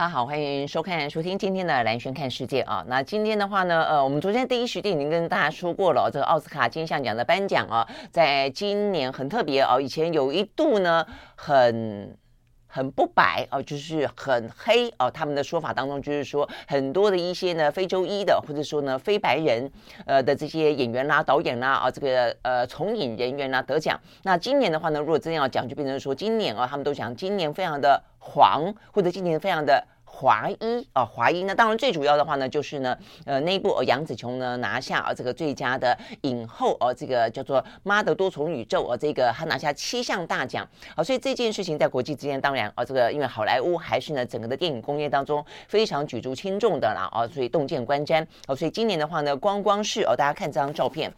大家好，欢迎收看、收听今天的蓝轩看世界啊。那今天的话呢，呃，我们昨天第一时间已经跟大家说过了，这个奥斯卡金像奖的颁奖啊，在今年很特别哦。以前有一度呢，很。很不白哦，就是很黑哦。他们的说法当中，就是说很多的一些呢非洲裔的，或者说呢非白人，呃的这些演员啦、导演啦啊，这个呃从影人员啦得奖。那今年的话呢，如果真要讲，就变成说今年啊，他们都讲今年非常的黄，或者今年非常的。华裔啊，华裔。那当然最主要的话呢，就是呢，呃，那一部杨紫琼呢拿下啊这个最佳的影后哦，这个叫做《妈的多重宇宙》哦，这个她拿下七项大奖。啊，所以这件事情在国际之间，当然啊，这个因为好莱坞还是呢整个的电影工业当中非常举足轻重的啦啊，所以洞见观瞻。哦，所以今年的话呢，光光是哦，大家看这张照片。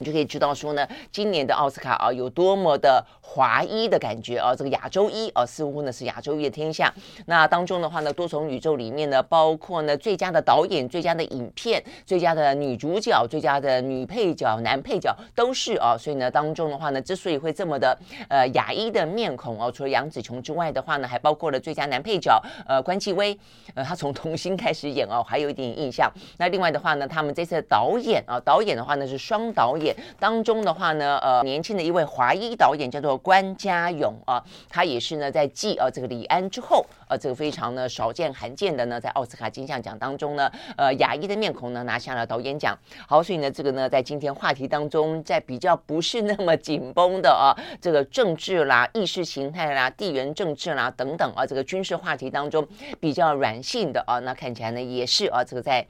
你就可以知道说呢，今年的奥斯卡啊有多么的华裔的感觉啊，这个亚洲裔啊似乎呢是亚洲裔的天下。那当中的话呢，多重宇宙里面呢，包括呢最佳的导演、最佳的影片、最佳的女主角、最佳的女配角、男配角都是啊。所以呢，当中的话呢，之所以会这么的呃亚裔的面孔哦，除了杨紫琼之外的话呢，还包括了最佳男配角呃关继威，呃他从童星开始演哦，还有一点印象。那另外的话呢，他们这次的导演啊，导演的话呢是双导演。当中的话呢，呃，年轻的一位华裔导演叫做关家永啊，他也是呢在继呃这个李安之后，呃，这个非常呢少见罕见的呢，在奥斯卡金像奖当中呢，呃，亚裔的面孔呢拿下了导演奖。好，所以呢，这个呢在今天话题当中，在比较不是那么紧绷的啊，这个政治啦、意识形态啦、地缘政治啦等等啊，这个军事话题当中比较软性的啊，那看起来呢也是啊，这个在。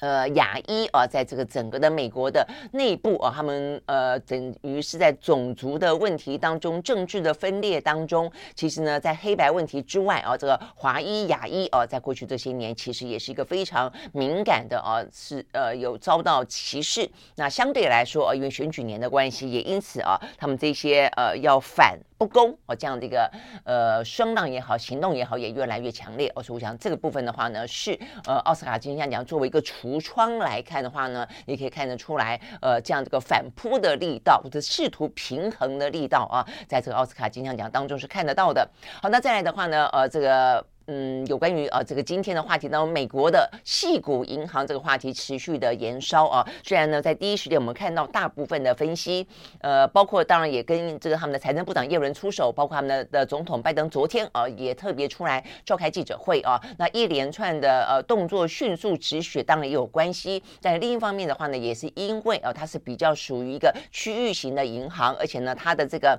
呃，亚裔啊，在这个整个的美国的内部啊，他们呃，等于是在种族的问题当中、政治的分裂当中，其实呢，在黑白问题之外啊，这个华裔、亚裔啊，在过去这些年，其实也是一个非常敏感的啊，是呃，有遭到歧视。那相对来说啊，因为选举年的关系，也因此啊，他们这些呃要反。不公哦，这样的一个呃声浪也好，行动也好，也越来越强烈。哦，所以我想这个部分的话呢，是呃奥斯卡金像奖作为一个橱窗来看的话呢，你可以看得出来，呃，这样这个反扑的力道或者试图平衡的力道啊，在这个奥斯卡金像奖当中是看得到的。好，那再来的话呢，呃，这个。嗯，有关于啊这个今天的话题当中，美国的矽谷银行这个话题持续的延烧啊。虽然呢，在第一时间我们看到大部分的分析，呃，包括当然也跟这个他们的财政部长耶伦出手，包括他们的的总统拜登昨天啊也特别出来召开记者会啊。那一连串的呃动作迅速止血，当然也有关系。但另一方面的话呢，也是因为啊它是比较属于一个区域型的银行，而且呢它的这个。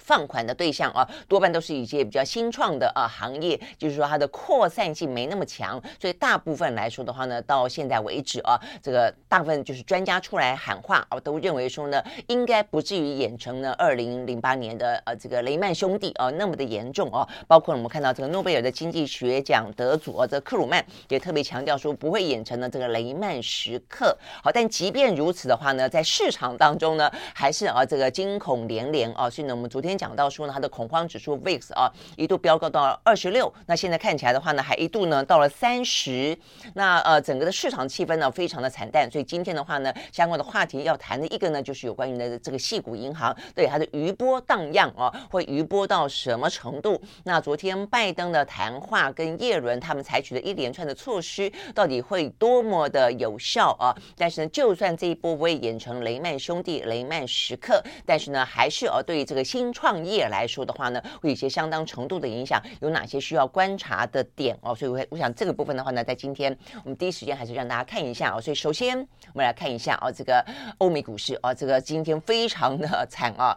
放款的对象啊，多半都是一些比较新创的啊行业，就是说它的扩散性没那么强，所以大部分来说的话呢，到现在为止啊，这个大部分就是专家出来喊话啊，都认为说呢，应该不至于演成呢二零零八年的呃这个雷曼兄弟啊那么的严重啊，包括我们看到这个诺贝尔的经济学奖得主啊，这克鲁曼也特别强调说不会演成呢这个雷曼时刻。好，但即便如此的话呢，在市场当中呢，还是啊这个惊恐连连啊，所以呢，我们昨天。讲到说呢，它的恐慌指数 VIX 啊一度飙高到二十六，那现在看起来的话呢，还一度呢到了三十。那呃，整个的市场气氛呢非常的惨淡，所以今天的话呢，相关的话题要谈的一个呢，就是有关于的这个矽谷银行对它的余波荡漾啊，会余波到什么程度？那昨天拜登的谈话跟叶伦他们采取的一连串的措施，到底会多么的有效啊？但是呢，就算这一波不会演成雷曼兄弟、雷曼时刻，但是呢，还是呃对于这个新创。业来说的话呢，会有一些相当程度的影响，有哪些需要观察的点哦？所以，我我想这个部分的话呢，在今天我们第一时间还是让大家看一下哦。所以，首先我们来看一下哦，这个欧美股市哦，这个今天非常的惨啊。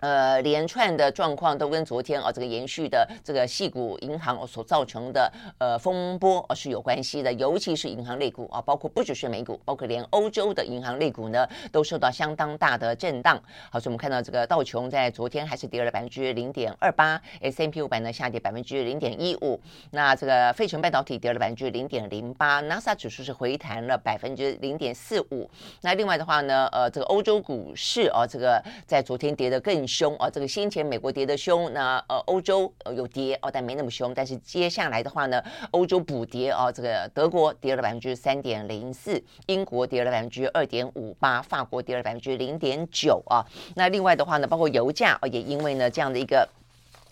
呃，连串的状况都跟昨天啊这个延续的这个细股银行所造成的呃风波是有关系的，尤其是银行类股啊，包括不只是美股，包括连欧洲的银行类股呢，都受到相当大的震荡。好，所以我们看到这个道琼在昨天还是跌了百分之零点二八，S&P 五百呢下跌百分之零点一五，那这个费城半导体跌了百分之零点零八，纳斯达指数是回弹了百分之零点四五。那另外的话呢，呃，这个欧洲股市啊，这个在昨天跌得更。凶啊！这个先前美国跌的凶，那呃欧洲有跌哦，但没那么凶。但是接下来的话呢，欧洲补跌哦，这个德国跌了百分之三点零四，英国跌了百分之二点五八，法国跌了百分之零点九啊。那另外的话呢，包括油价啊，也因为呢这样的一个。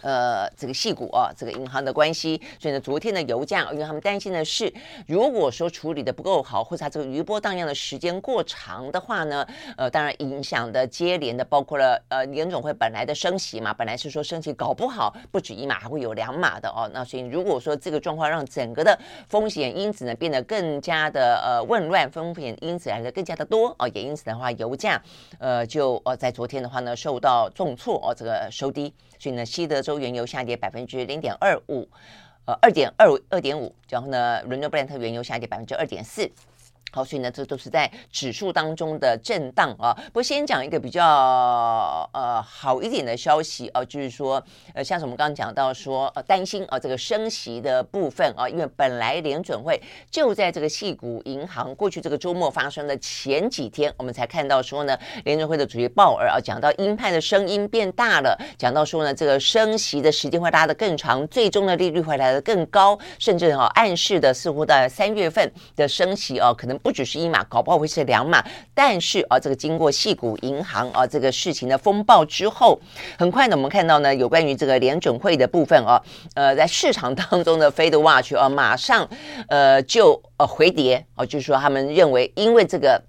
呃，这个矽谷啊，这个银行的关系，所以呢，昨天的油价，因为他们担心的是，如果说处理的不够好，或者它这个余波荡漾的时间过长的话呢，呃，当然影响的接连的包括了呃联总会本来的升息嘛，本来是说升息搞不好不止一码，还会有两码的哦。那所以如果说这个状况让整个的风险因子呢变得更加的呃混乱，风险因子来的更加的多哦，也因此的话，油价呃就呃在昨天的话呢受到重挫哦，这个收低，所以呢，西德。州原油下跌百分之零点二五，呃，二点二二点五，然后呢，伦敦布兰特原油下跌百分之二点四。好，所以呢，这都是在指数当中的震荡啊。不过，先讲一个比较呃好一点的消息啊，就是说，呃，像是我们刚刚讲到说，呃，担心啊这个升息的部分啊，因为本来联准会就在这个细谷银行过去这个周末发生的前几天，我们才看到说呢，联准会的主席鲍尔啊讲到鹰派的声音变大了，讲到说呢，这个升息的时间会拉得更长，最终的利率会来得更高，甚至啊暗示的似乎在三月份的升息啊可能。不只是一码，搞不好会是两码。但是啊，这个经过细谷银行啊这个事情的风暴之后，很快呢，我们看到呢，有关于这个联准会的部分啊，呃，在市场当中的 Fed Watch 啊，马上呃就呃回跌啊，就是说他们认为，因为这个。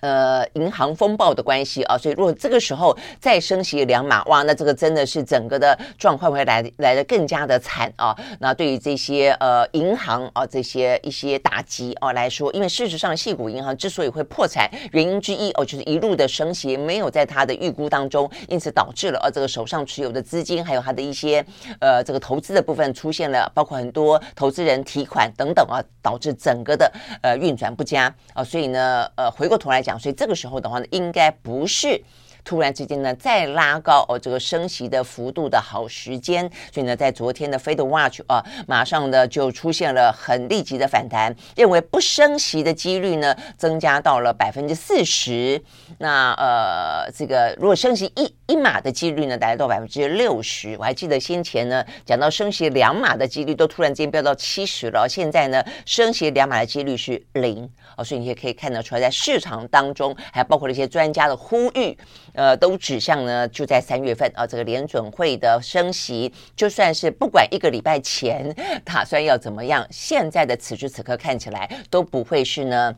呃，银行风暴的关系啊，所以如果这个时候再升息两码，哇，那这个真的是整个的状况会来来的更加的惨啊。那对于这些呃银行啊，这些一些打击啊来说，因为事实上，矽谷银行之所以会破产，原因之一哦，就是一路的升息没有在它的预估当中，因此导致了呃这个手上持有的资金，还有它的一些呃这个投资的部分出现了，包括很多投资人提款等等啊，导致整个的呃运转不佳啊。所以呢，呃回过头来。讲，所以这个时候的话呢，应该不是。突然之间呢，再拉高哦，这个升息的幅度的好时间，所以呢，在昨天的 Fed Watch 啊，马上呢就出现了很立即的反弹，认为不升息的几率呢增加到了百分之四十。那呃，这个如果升息一一码的几率呢，达到百分之六十。我还记得先前呢讲到升息两码的几率都突然间飙到七十了，现在呢升息两码的几率是零哦，所以你也可以看得出来，在市场当中还包括了一些专家的呼吁。呃，都指向呢，就在三月份啊，这个联准会的升息，就算是不管一个礼拜前打算要怎么样，现在的此时此刻看起来都不会是呢。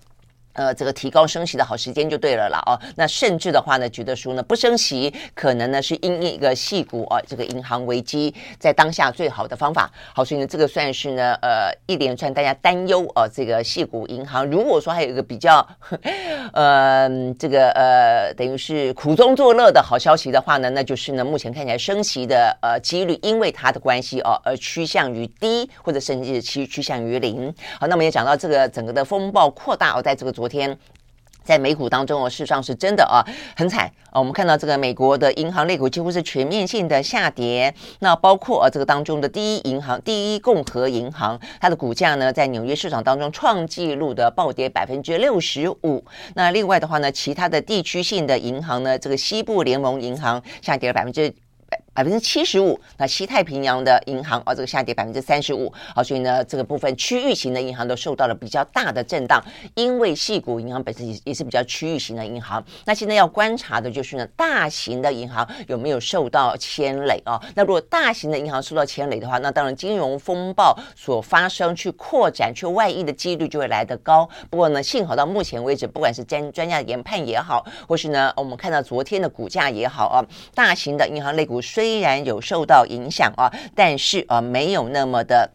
呃，这个提高升息的好时间就对了啦哦。那甚至的话呢，觉得说呢，不升息可能呢是因一个细股啊，这个银行危机在当下最好的方法。好，所以呢，这个算是呢，呃，一连串大家担忧啊，这个细股银行。如果说还有一个比较，呃，这个呃，等于是苦中作乐的好消息的话呢，那就是呢，目前看起来升息的呃几率，因为它的关系哦，而趋向于低，或者甚至趋趋向于零。好，那么也讲到这个整个的风暴扩大哦，在这个昨。天在美股当中哦，事实上是真的啊，很惨啊。我们看到这个美国的银行类股几乎是全面性的下跌，那包括啊这个当中的第一银行、第一共和银行，它的股价呢在纽约市场当中创纪录的暴跌百分之六十五。那另外的话呢，其他的地区性的银行呢，这个西部联盟银行下跌了百分之。百分之七十五，那西太平洋的银行哦，这个下跌百分之三十五，好，所以呢，这个部分区域型的银行都受到了比较大的震荡，因为系股银行本身也也是比较区域型的银行。那现在要观察的就是呢，大型的银行有没有受到牵累啊？那如果大型的银行受到牵累的话，那当然金融风暴所发生去扩展去外溢的几率就会来得高。不过呢，幸好到目前为止，不管是专专家研判也好，或是呢，我们看到昨天的股价也好啊，大型的银行类股虽虽然有受到影响啊，但是啊，没有那么的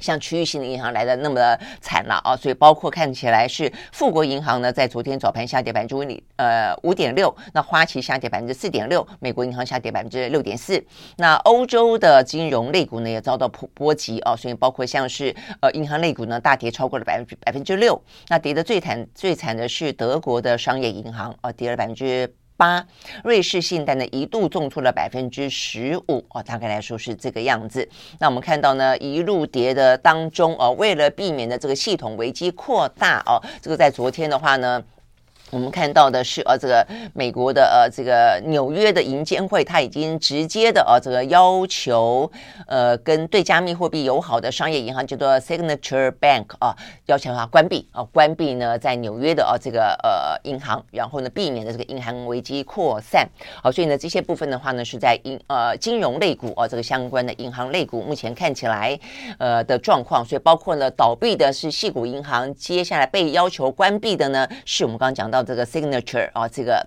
像区域性的银行来的那么的惨了啊，所以包括看起来是富国银行呢，在昨天早盘下跌百分之五呃五点六，那花旗下跌百分之四点六，美国银行下跌百分之六点四，那欧洲的金融类股呢也遭到波波及啊，所以包括像是呃银行类股呢大跌超过了百分之百分之六，那跌得最惨最惨的是德国的商业银行啊，跌了百分之。八，瑞士信贷呢一度重挫了百分之十五哦，大概来说是这个样子。那我们看到呢，一路跌的当中哦，为了避免的这个系统危机扩大哦，这个在昨天的话呢。我们看到的是，呃，这个美国的呃，这个纽约的银监会，它已经直接的呃，这个要求，呃，跟对加密货币友好的商业银行叫做 Signature Bank 啊，要求它关闭啊，关闭呢在纽约的呃这个呃银行，然后呢避免的这个银行危机扩散。好，所以呢这些部分的话呢是在银呃金融类股啊这个相关的银行类股，目前看起来呃的状况，所以包括呢倒闭的是系股银行，接下来被要求关闭的呢是我们刚刚讲到。到这个 Signature 啊，这个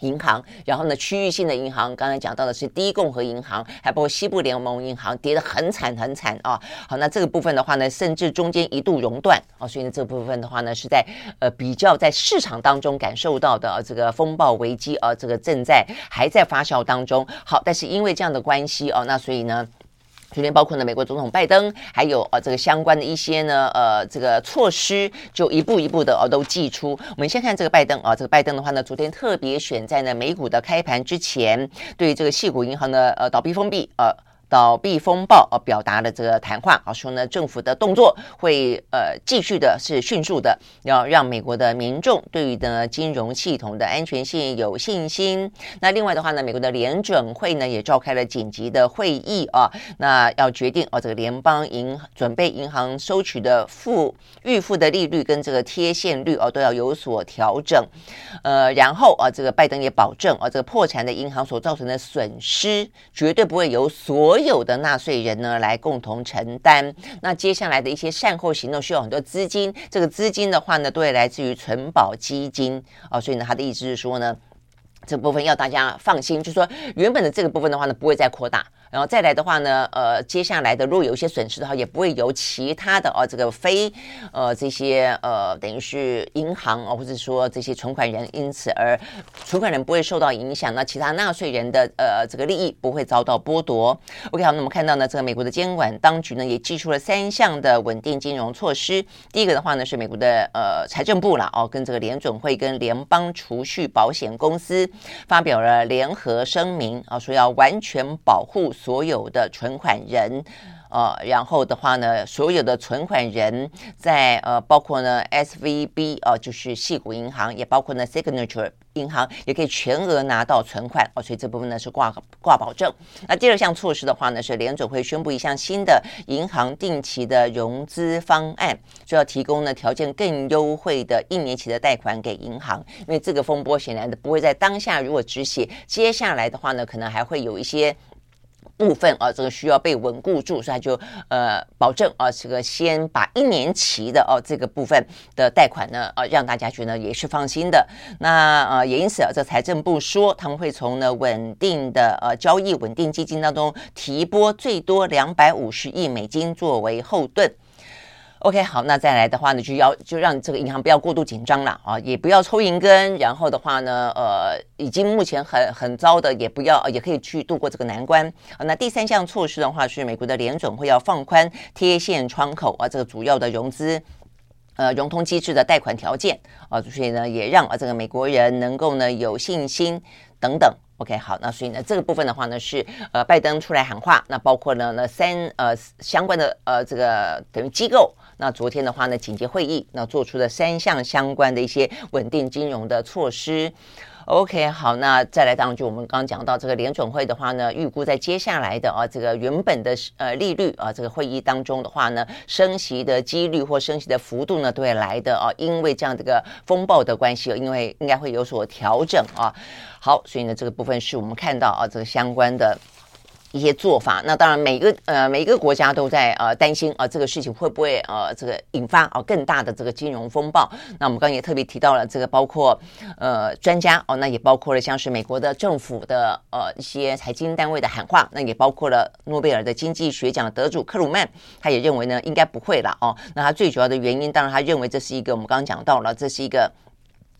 银行，然后呢，区域性的银行，刚才讲到的是第一共和银行，还包括西部联盟银行，跌得很惨很惨啊。好，那这个部分的话呢，甚至中间一度熔断啊，所以呢，这部分的话呢，是在呃比较在市场当中感受到的这个风暴危机啊，这个正在还在发酵当中。好，但是因为这样的关系哦，那所以呢。昨天包括呢，美国总统拜登，还有呃这个相关的一些呢呃这个措施，就一步一步的呃都寄出。我们先看这个拜登啊，这个拜登的话呢，昨天特别选在呢美股的开盘之前，对于这个系股银行的呃倒闭封闭呃。倒闭风暴啊，表达了这个谈话啊，说呢，政府的动作会呃继续的是迅速的，要让美国的民众对于呢金融系统的安全性有信心。那另外的话呢，美国的联准会呢也召开了紧急的会议啊，那要决定啊这个联邦银准备银行收取的付预付的利率跟这个贴现率啊都要有所调整。呃，然后啊这个拜登也保证啊这个破产的银行所造成的损失绝对不会有所。有的纳税人呢来共同承担，那接下来的一些善后行动需要很多资金，这个资金的话呢，都会来自于存保基金哦，所以呢，他的意思是说呢，这部分要大家放心，就是说原本的这个部分的话呢，不会再扩大。然后再来的话呢，呃，接下来的如果有一些损失的话，也不会由其他的哦，这个非呃这些呃等于是银行哦，或者说这些存款人因此而存款人不会受到影响，那其他纳税人的呃这个利益不会遭到剥夺。OK，好，那我们看到呢，这个美国的监管当局呢也寄出了三项的稳定金融措施。第一个的话呢是美国的呃财政部啦哦，跟这个联准会跟联邦储蓄保险公司发表了联合声明啊，说要完全保护。所有的存款人，呃，然后的话呢，所有的存款人在呃，包括呢 SVB 呃，就是矽谷银行，也包括呢 Signature 银行，也可以全额拿到存款哦，所以这部分呢是挂挂保证。那第二项措施的话呢，是联准会宣布一项新的银行定期的融资方案，就要提供呢条件更优惠的一年期的贷款给银行，因为这个风波显然的不会在当下如果止血，接下来的话呢，可能还会有一些。部分啊，这个需要被稳固住，所以就呃保证啊，这个先把一年期的哦、这个部分的贷款呢，啊，让大家觉得也是放心的。那呃也因此啊，这财政部说他们会从呢稳定的呃、交易稳定基金当中提拨最多两百五十亿美金作为后盾。OK，好，那再来的话呢，就要就让这个银行不要过度紧张了啊，也不要抽银根，然后的话呢，呃，已经目前很很糟的，也不要，也可以去度过这个难关。那第三项措施的话，是美国的联准会要放宽贴现窗口啊，这个主要的融资呃融通机制的贷款条件啊，所以呢，也让啊这个美国人能够呢有信心等等。OK，好，那所以呢，这个部分的话呢，是呃，拜登出来喊话，那包括呢，那三呃相关的呃这个等于机构，那昨天的话呢，紧急会议，那做出了三项相关的一些稳定金融的措施。OK，好，那再来，当然就我们刚刚讲到这个联准会的话呢，预估在接下来的啊这个原本的呃利率啊这个会议当中的话呢，升息的几率或升息的幅度呢都会来的啊，因为这样这个风暴的关系，因为应该会有所调整啊。好，所以呢这个部分是我们看到啊这个相关的一些做法，那当然每个呃每一个国家都在呃担心啊、呃、这个事情会不会呃这个引发啊、呃、更大的这个金融风暴。那我们刚刚也特别提到了这个，包括呃专家哦，那也包括了像是美国的政府的呃一些财经单位的喊话，那也包括了诺贝尔的经济学奖得主克鲁曼，他也认为呢应该不会了哦。那他最主要的原因，当然他认为这是一个我们刚刚讲到了，这是一个。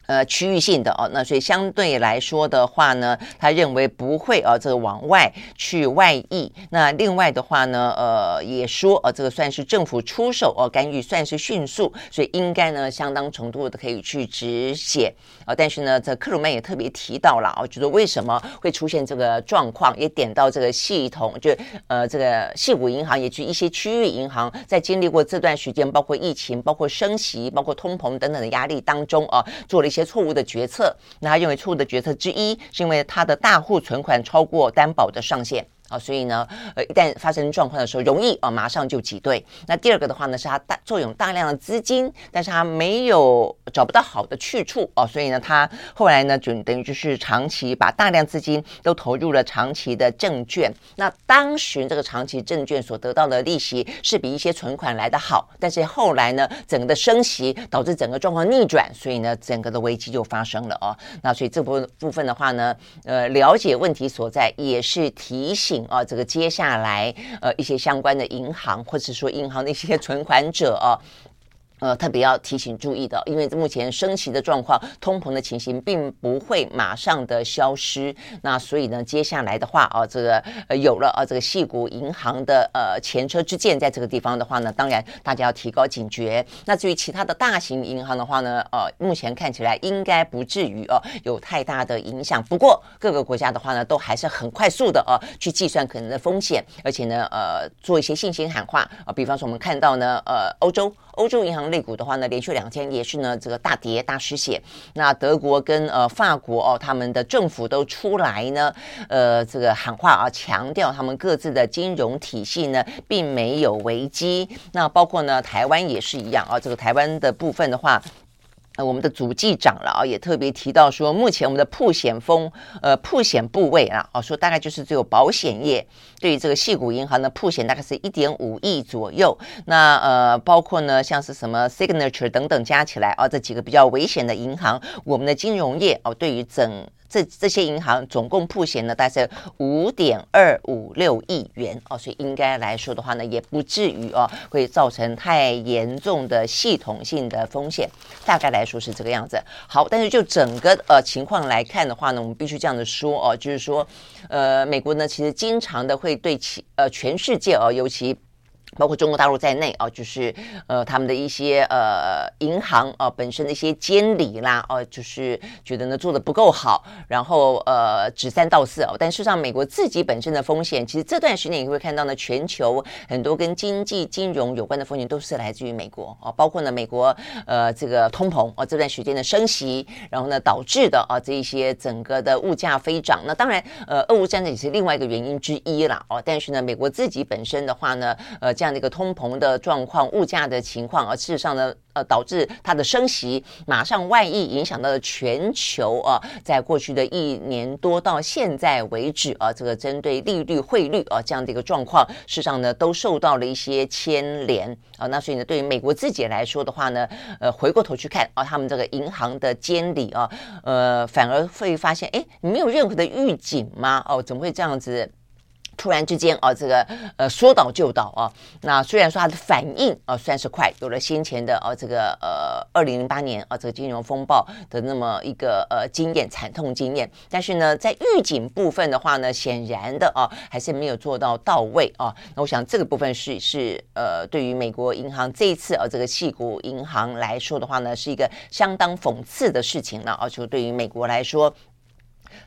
呃，区域性的哦，那所以相对来说的话呢，他认为不会啊，这个往外去外溢。那另外的话呢，呃，也说呃，这个算是政府出手哦，干预算是迅速，所以应该呢相当程度的可以去止血啊。但是呢，这克鲁曼也特别提到了啊，就是为什么会出现这个状况，也点到这个系统，就呃这个矽谷银行，也就一些区域银行在经历过这段时间，包括疫情、包括升息、包括通膨等等的压力当中啊，做了一些错误的决策，那他认为错误的决策之一是因为他的大户存款超过担保的上限。啊，所以呢，呃，一旦发生状况的时候，容易啊，马上就挤兑。那第二个的话呢，是它大作用大量的资金，但是它没有找不到好的去处哦，所以呢，它后来呢，就等于就是长期把大量资金都投入了长期的证券。那当时这个长期证券所得到的利息是比一些存款来的好，但是后来呢，整个的升息导致整个状况逆转，所以呢，整个的危机就发生了哦。那所以这部部分的话呢，呃，了解问题所在也是提醒。啊，这个接下来呃一些相关的银行，或者说银行的一些存款者啊。呃，特别要提醒注意的，因为目前升息的状况、通膨的情形并不会马上的消失。那所以呢，接下来的话啊，这个呃有了啊，这个细谷银行的呃前车之鉴，在这个地方的话呢，当然大家要提高警觉。那至于其他的大型银行的话呢，呃，目前看起来应该不至于哦、呃、有太大的影响。不过各个国家的话呢，都还是很快速的哦、呃、去计算可能的风险，而且呢，呃，做一些信心喊话啊、比方说，我们看到呢，呃，欧洲。欧洲银行类股的话呢，连续两天也是呢这个大跌大失血。那德国跟呃法国哦，他们的政府都出来呢，呃这个喊话啊，强调他们各自的金融体系呢并没有危机。那包括呢台湾也是一样啊，这个台湾的部分的话。呃，我们的主计长了啊，也特别提到说，目前我们的曝险风，呃，曝险部位啊，哦，说大概就是只有保险业对于这个细股银行的曝险大概是一点五亿左右。那呃，包括呢，像是什么 Signature 等等加起来啊，这几个比较危险的银行，我们的金融业哦，对于整。这这些银行总共曝险呢，大概是五点二五六亿元哦，所以应该来说的话呢，也不至于哦，会造成太严重的系统性的风险。大概来说是这个样子。好，但是就整个呃情况来看的话呢，我们必须这样子说哦，就是说，呃，美国呢其实经常的会对其呃全世界哦，尤其。包括中国大陆在内啊，就是呃他们的一些呃银行啊本身的一些监理啦，哦、就是觉得呢做得不够好，然后呃指三道四哦。但事实上，美国自己本身的风险，其实这段时间你会看到呢，全球很多跟经济金融有关的风险都是来自于美国啊，包括呢美国呃这个通膨啊这段时间的升息，然后呢导致的啊这一些整个的物价飞涨。那当然呃俄乌战争也是另外一个原因之一啦哦。但是呢，美国自己本身的话呢，呃。这样的一个通膨的状况、物价的情况，而事实上呢，呃，导致它的升息马上外溢，影响到了全球啊。在过去的一年多到现在为止啊，这个针对利率、汇率啊这样的一个状况，事实上呢，都受到了一些牵连啊。那所以呢，对于美国自己来说的话呢，呃，回过头去看啊，他们这个银行的监理啊，呃，反而会发现，哎，你没有任何的预警吗？哦，怎么会这样子？突然之间啊，这个呃说倒就倒啊。那虽然说它的反应啊算是快，有了先前的啊这个呃二零零八年啊这个金融风暴的那么一个呃经验惨痛经验，但是呢在预警部分的话呢，显然的啊还是没有做到到位啊。那我想这个部分是是呃对于美国银行这一次啊这个系股银行来说的话呢，是一个相当讽刺的事情了啊。就对于美国来说。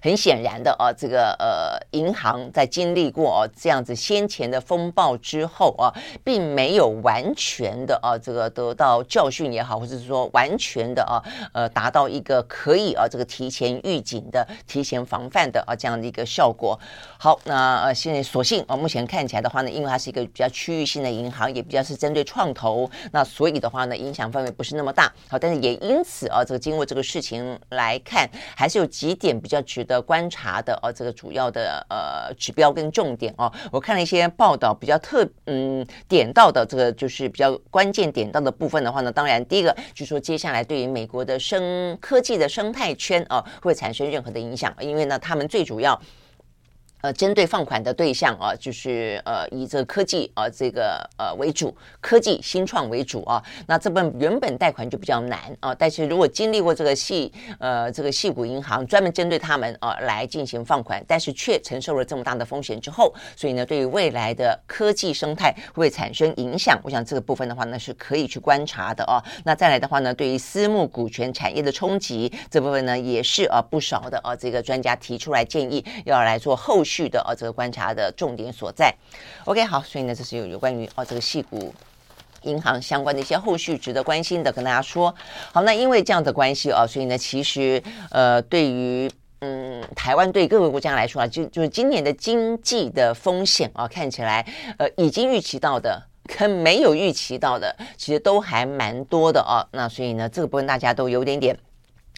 很显然的啊，这个呃，银行在经历过啊这样子先前的风暴之后啊，并没有完全的啊这个得到教训也好，或者是说完全的啊呃达到一个可以啊这个提前预警的、提前防范的啊这样的一个效果。好，那呃现在所幸啊，目前看起来的话呢，因为它是一个比较区域性的银行，也比较是针对创投，那所以的话呢，影响范围不是那么大。好，但是也因此啊，这个经过这个事情来看，还是有几点比较。值得观察的哦，这个主要的呃指标跟重点哦，我看了一些报道，比较特嗯点到的这个就是比较关键点到的部分的话呢，当然第一个就是说接下来对于美国的生科技的生态圈哦会产生任何的影响，因为呢他们最主要。呃，针对放款的对象啊，就是呃以这个科技啊这个呃为主，科技新创为主啊。那这本原本贷款就比较难啊，但是如果经历过这个系呃这个系股银行专门针对他们啊来进行放款，但是却承受了这么大的风险之后，所以呢，对于未来的科技生态会会产生影响？我想这个部分的话呢是可以去观察的啊。那再来的话呢，对于私募股权产业的冲击这部分呢，也是啊不少的啊这个专家提出来建议要来做后续。的啊，这个观察的重点所在。OK，好，所以呢，这是有有关于哦这个矽谷银行相关的一些后续值得关心的，跟大家说。好，那因为这样的关系啊，所以呢，其实呃，对于嗯台湾对各个国家来说啊，就就是今年的经济的风险啊，看起来呃已经预期到的跟没有预期到的，其实都还蛮多的啊。那所以呢，这个部分大家都有点点。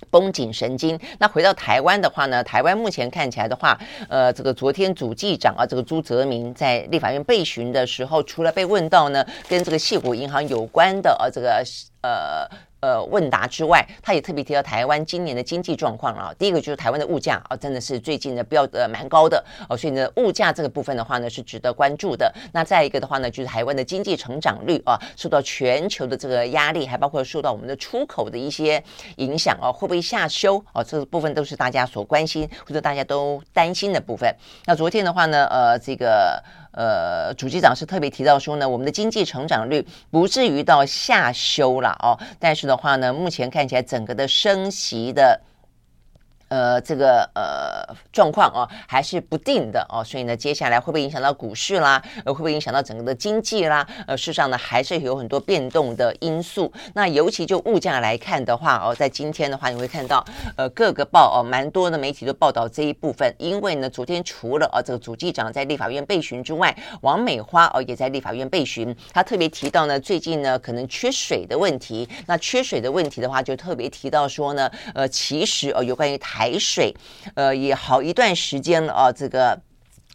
绷紧神经。那回到台湾的话呢，台湾目前看起来的话，呃，这个昨天主计长啊，这个朱泽民在立法院被询的时候，除了被问到呢，跟这个系股银行有关的啊，这个呃。呃，问答之外，他也特别提到台湾今年的经济状况啊。第一个就是台湾的物价啊，真的是最近的标的蛮高的哦，所以呢，物价这个部分的话呢，是值得关注的。那再一个的话呢，就是台湾的经济成长率啊，受到全球的这个压力，还包括受到我们的出口的一些影响啊，会不会下修啊？这个部分都是大家所关心或者大家都担心的部分。那昨天的话呢，呃，这个。呃，主机长是特别提到说呢，我们的经济成长率不至于到下修了哦，但是的话呢，目前看起来整个的升息的。呃，这个呃状况哦，还是不定的哦，所以呢，接下来会不会影响到股市啦？呃，会不会影响到整个的经济啦？呃，事实上呢，还是有很多变动的因素。那尤其就物价来看的话哦，在今天的话，你会看到呃各个报哦，蛮多的媒体都报道这一部分。因为呢，昨天除了哦这个主机长在立法院备询之外，王美花哦也在立法院备询，他特别提到呢，最近呢可能缺水的问题。那缺水的问题的话，就特别提到说呢，呃，其实哦有关于台。海水，呃，也好一段时间了啊，这个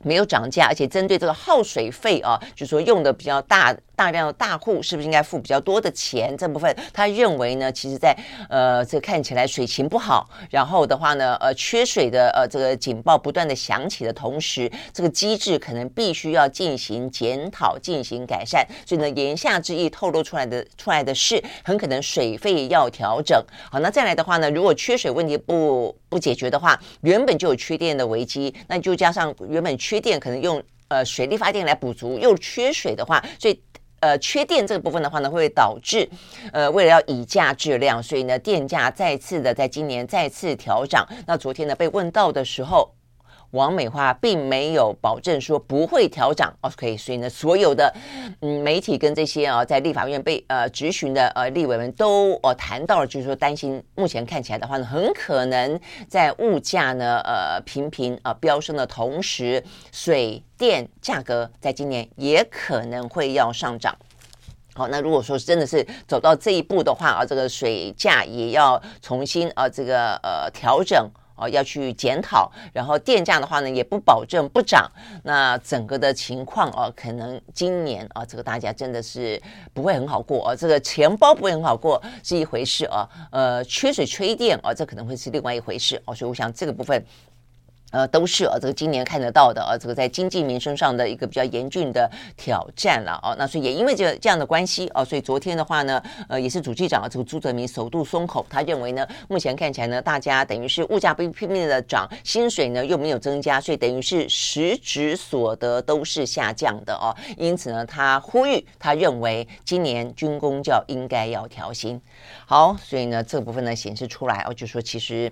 没有涨价，而且针对这个耗水费啊，就是说用的比较大。大量的大户是不是应该付比较多的钱？这部分他认为呢，其实在呃，这看起来水情不好，然后的话呢，呃，缺水的呃这个警报不断的响起的同时，这个机制可能必须要进行检讨、进行改善。所以呢，言下之意透露出来的出来的是，很可能水费要调整。好，那再来的话呢，如果缺水问题不不解决的话，原本就有缺电的危机，那就加上原本缺电可能用呃水力发电来补足，又缺水的话，所以。呃，缺电这个部分的话呢，会导致，呃，为了要以价制量，所以呢，电价再次的在今年再次调涨。那昨天呢，被问到的时候。王美花并没有保证说不会调涨，OK，所以呢，所有的嗯媒体跟这些啊在立法院被呃质询的呃立委们都呃谈到了，就是说担心目前看起来的话呢，很可能在物价呢呃频频啊飙升的同时，水电价格在今年也可能会要上涨。好，那如果说真的是走到这一步的话啊，这个水价也要重新啊这个呃调整。哦，要去检讨，然后电价的话呢，也不保证不涨。那整个的情况哦，可能今年啊，这个大家真的是不会很好过啊，这个钱包不会很好过是一回事啊，呃，缺水缺电啊，这可能会是另外一回事哦。所以我想这个部分。呃，都是啊，这个今年看得到的啊，这个在经济民生上的一个比较严峻的挑战了啊。那所以也因为这这样的关系啊，所以昨天的话呢，呃，也是主计长啊，这个朱泽民首度松口，他认为呢，目前看起来呢，大家等于是物价不拼命的涨，薪水呢又没有增加，所以等于是实质所得都是下降的哦。因此呢，他呼吁，他认为今年军公教应该要调薪。好，所以呢，这部分呢显示出来哦，就说其实。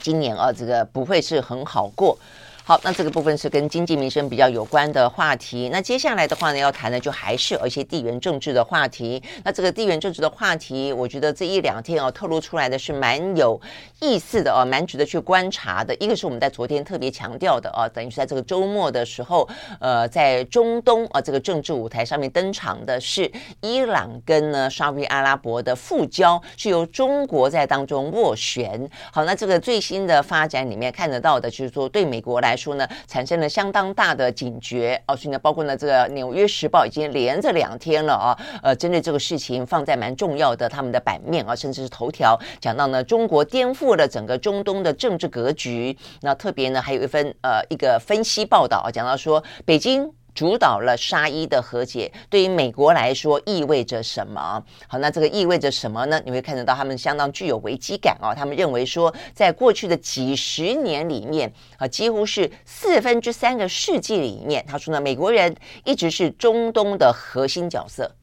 今年啊，这个不会是很好过。好，那这个部分是跟经济民生比较有关的话题。那接下来的话呢，要谈的就还是有一些地缘政治的话题。那这个地缘政治的话题，我觉得这一两天哦，透露出来的是蛮有意思的哦，蛮值得去观察的。一个是我们在昨天特别强调的哦，等于是在这个周末的时候，呃，在中东啊这个政治舞台上面登场的是伊朗跟呢沙乌地阿拉伯的复交，是由中国在当中斡旋。好，那这个最新的发展里面看得到的就是说，对美国来说呢，产生了相当大的警觉哦。所以呢，包括呢这个《纽约时报》已经连着两天了啊，呃，针对这个事情放在蛮重要的他们的版面啊，甚至是头条，讲到呢中国颠覆了整个中东的政治格局。那特别呢还有一份呃一个分析报道啊，讲到说北京。主导了沙伊的和解，对于美国来说意味着什么？好，那这个意味着什么呢？你会看得到他们相当具有危机感哦。他们认为说，在过去的几十年里面啊，几乎是四分之三个世纪里面，他说呢，美国人一直是中东的核心角色。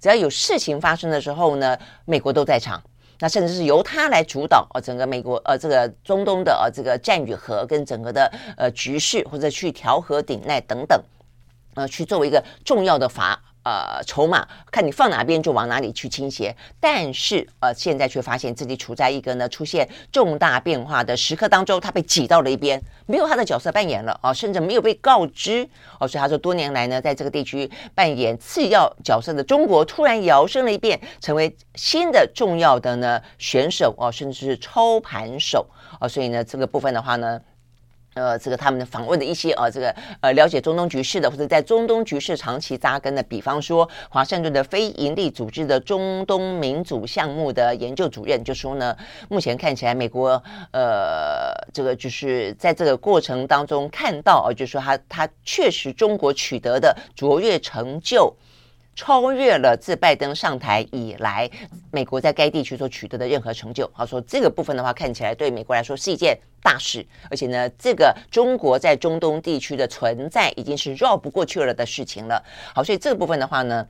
只要有事情发生的时候呢，美国都在场。那甚至是由他来主导呃整个美国呃这个中东的呃这个战与和跟整个的呃局势，或者去调和顶鼐等等。呃，去作为一个重要的法呃筹码，看你放哪边就往哪里去倾斜。但是呃，现在却发现自己处在一个呢出现重大变化的时刻当中，他被挤到了一边，没有他的角色扮演了啊，甚至没有被告知哦。所以他说，多年来呢，在这个地区扮演次要角色的中国，突然摇身了一变，成为新的重要的呢选手哦，甚至是操盘手哦。所以呢，这个部分的话呢。呃，这个他们的访问的一些呃，这个呃，了解中东局势的，或者在中东局势长期扎根的，比方说华盛顿的非营利组织的中东民主项目的研究主任就说呢，目前看起来美国呃，这个就是在这个过程当中看到啊，就是说他他确实中国取得的卓越成就。超越了自拜登上台以来，美国在该地区所取得的任何成就。好，说这个部分的话，看起来对美国来说是一件大事，而且呢，这个中国在中东地区的存在已经是绕不过去了的事情了。好，所以这个部分的话呢。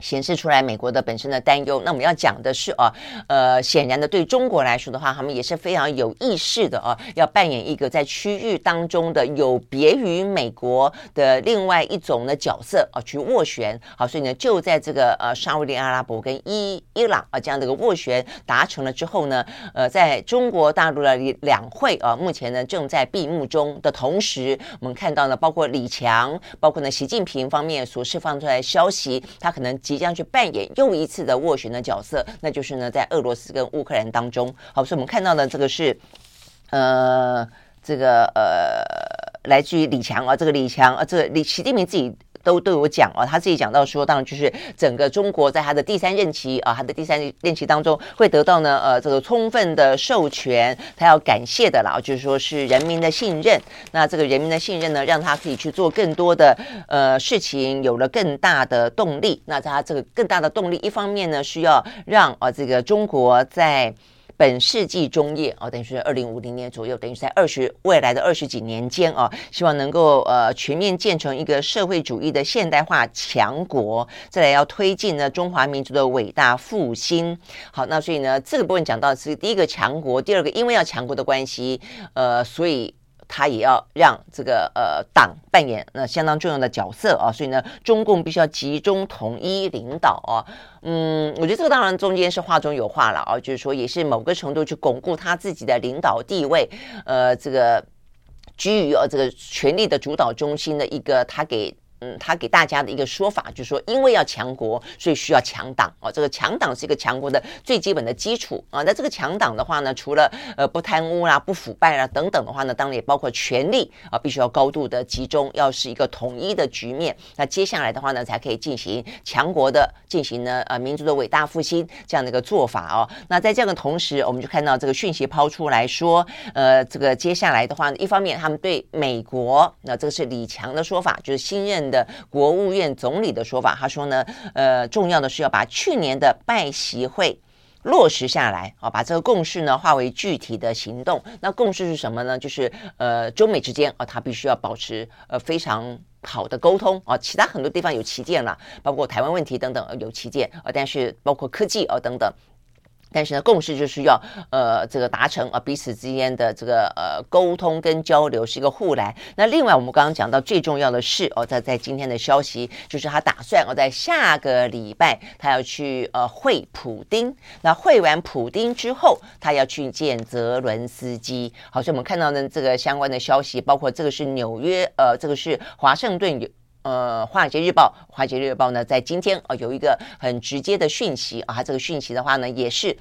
显示出来美国的本身的担忧。那我们要讲的是啊，呃，显然的，对中国来说的话，他们也是非常有意识的啊，要扮演一个在区域当中的有别于美国的另外一种的角色啊，去斡旋。好，所以呢，就在这个呃沙乌地阿拉伯跟伊伊朗啊这样的一个斡旋达成了之后呢，呃，在中国大陆的两会啊，目前呢正在闭幕中的同时，我们看到呢，包括李强，包括呢习近平方面所释放出来的消息，他可能。即将去扮演又一次的斡旋的角色，那就是呢，在俄罗斯跟乌克兰当中。好，所以我们看到呢这个是，呃，这个呃，来自于李强啊，这个李强啊，这个李习近平自己。都都有讲啊，他自己讲到说，当然就是整个中国在他的第三任期啊，他的第三任期当中会得到呢，呃，这个充分的授权，他要感谢的啦，就是说是人民的信任。那这个人民的信任呢，让他可以去做更多的呃事情，有了更大的动力。那他这个更大的动力，一方面呢，需要让啊这个中国在。本世纪中叶哦，等于是二零五零年左右，等于是在二十未来的二十几年间哦，希望能够呃全面建成一个社会主义的现代化强国，再来要推进呢中华民族的伟大复兴。好，那所以呢，这个部分讲到是第一个强国，第二个因为要强国的关系，呃，所以。他也要让这个呃党扮演那相当重要的角色啊，所以呢，中共必须要集中统一领导啊。嗯，我觉得这个当然中间是话中有话了啊，就是说也是某个程度去巩固他自己的领导地位，呃，这个居于呃这个权力的主导中心的一个他给。嗯，他给大家的一个说法就是说，因为要强国，所以需要强党哦。这个强党是一个强国的最基本的基础啊。那这个强党的话呢，除了呃不贪污啦、不腐败啦等等的话呢，当然也包括权力啊，必须要高度的集中，要是一个统一的局面。那接下来的话呢，才可以进行强国的进行呢呃民族的伟大复兴这样的一个做法哦。那在这样的同时，我们就看到这个讯息抛出来说，呃，这个接下来的话呢，一方面他们对美国，那这个是李强的说法，就是新任。的国务院总理的说法，他说呢，呃，重要的是要把去年的拜习会落实下来啊，把这个共识呢化为具体的行动。那共识是什么呢？就是呃，中美之间啊，他必须要保持呃非常好的沟通啊。其他很多地方有旗舰了，包括台湾问题等等有旗舰啊，但是包括科技啊等等。但是呢，共识就是要呃这个达成啊彼此之间的这个呃沟通跟交流是一个护栏。那另外我们刚刚讲到最重要的是哦，在在今天的消息就是他打算哦在下个礼拜他要去呃会普丁。那会完普丁之后，他要去见泽伦斯基。好，所以我们看到呢这个相关的消息，包括这个是纽约呃这个是华盛顿。呃，《华尔街日报》《华尔街日报》呢，在今天啊、有一个很直接的讯息啊，它这个讯息的话呢，也是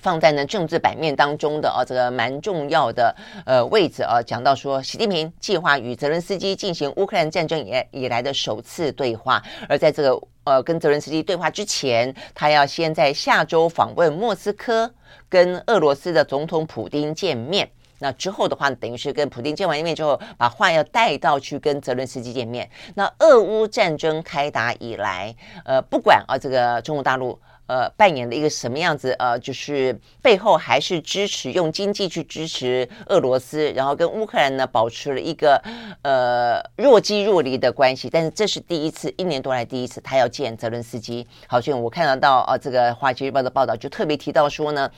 放在呢政治版面当中的啊，这个蛮重要的呃位置啊，讲到说，习近平计划与泽伦斯基进行乌克兰战争以以来的首次对话，而在这个呃跟泽伦斯基对话之前，他要先在下周访问莫斯科，跟俄罗斯的总统普丁见面。那之后的话，等于是跟普京见完一面之后，把话要带到去跟泽伦斯基见面。那俄乌战争开打以来，呃，不管啊这个中国大陆呃扮演了一个什么样子，呃，就是背后还是支持用经济去支持俄罗斯，然后跟乌克兰呢保持了一个呃若即若离的关系。但是这是第一次，一年多来第一次他要见泽伦斯基。好，所以我看得到啊这个《华尔街日报》的报道就特别提到说呢。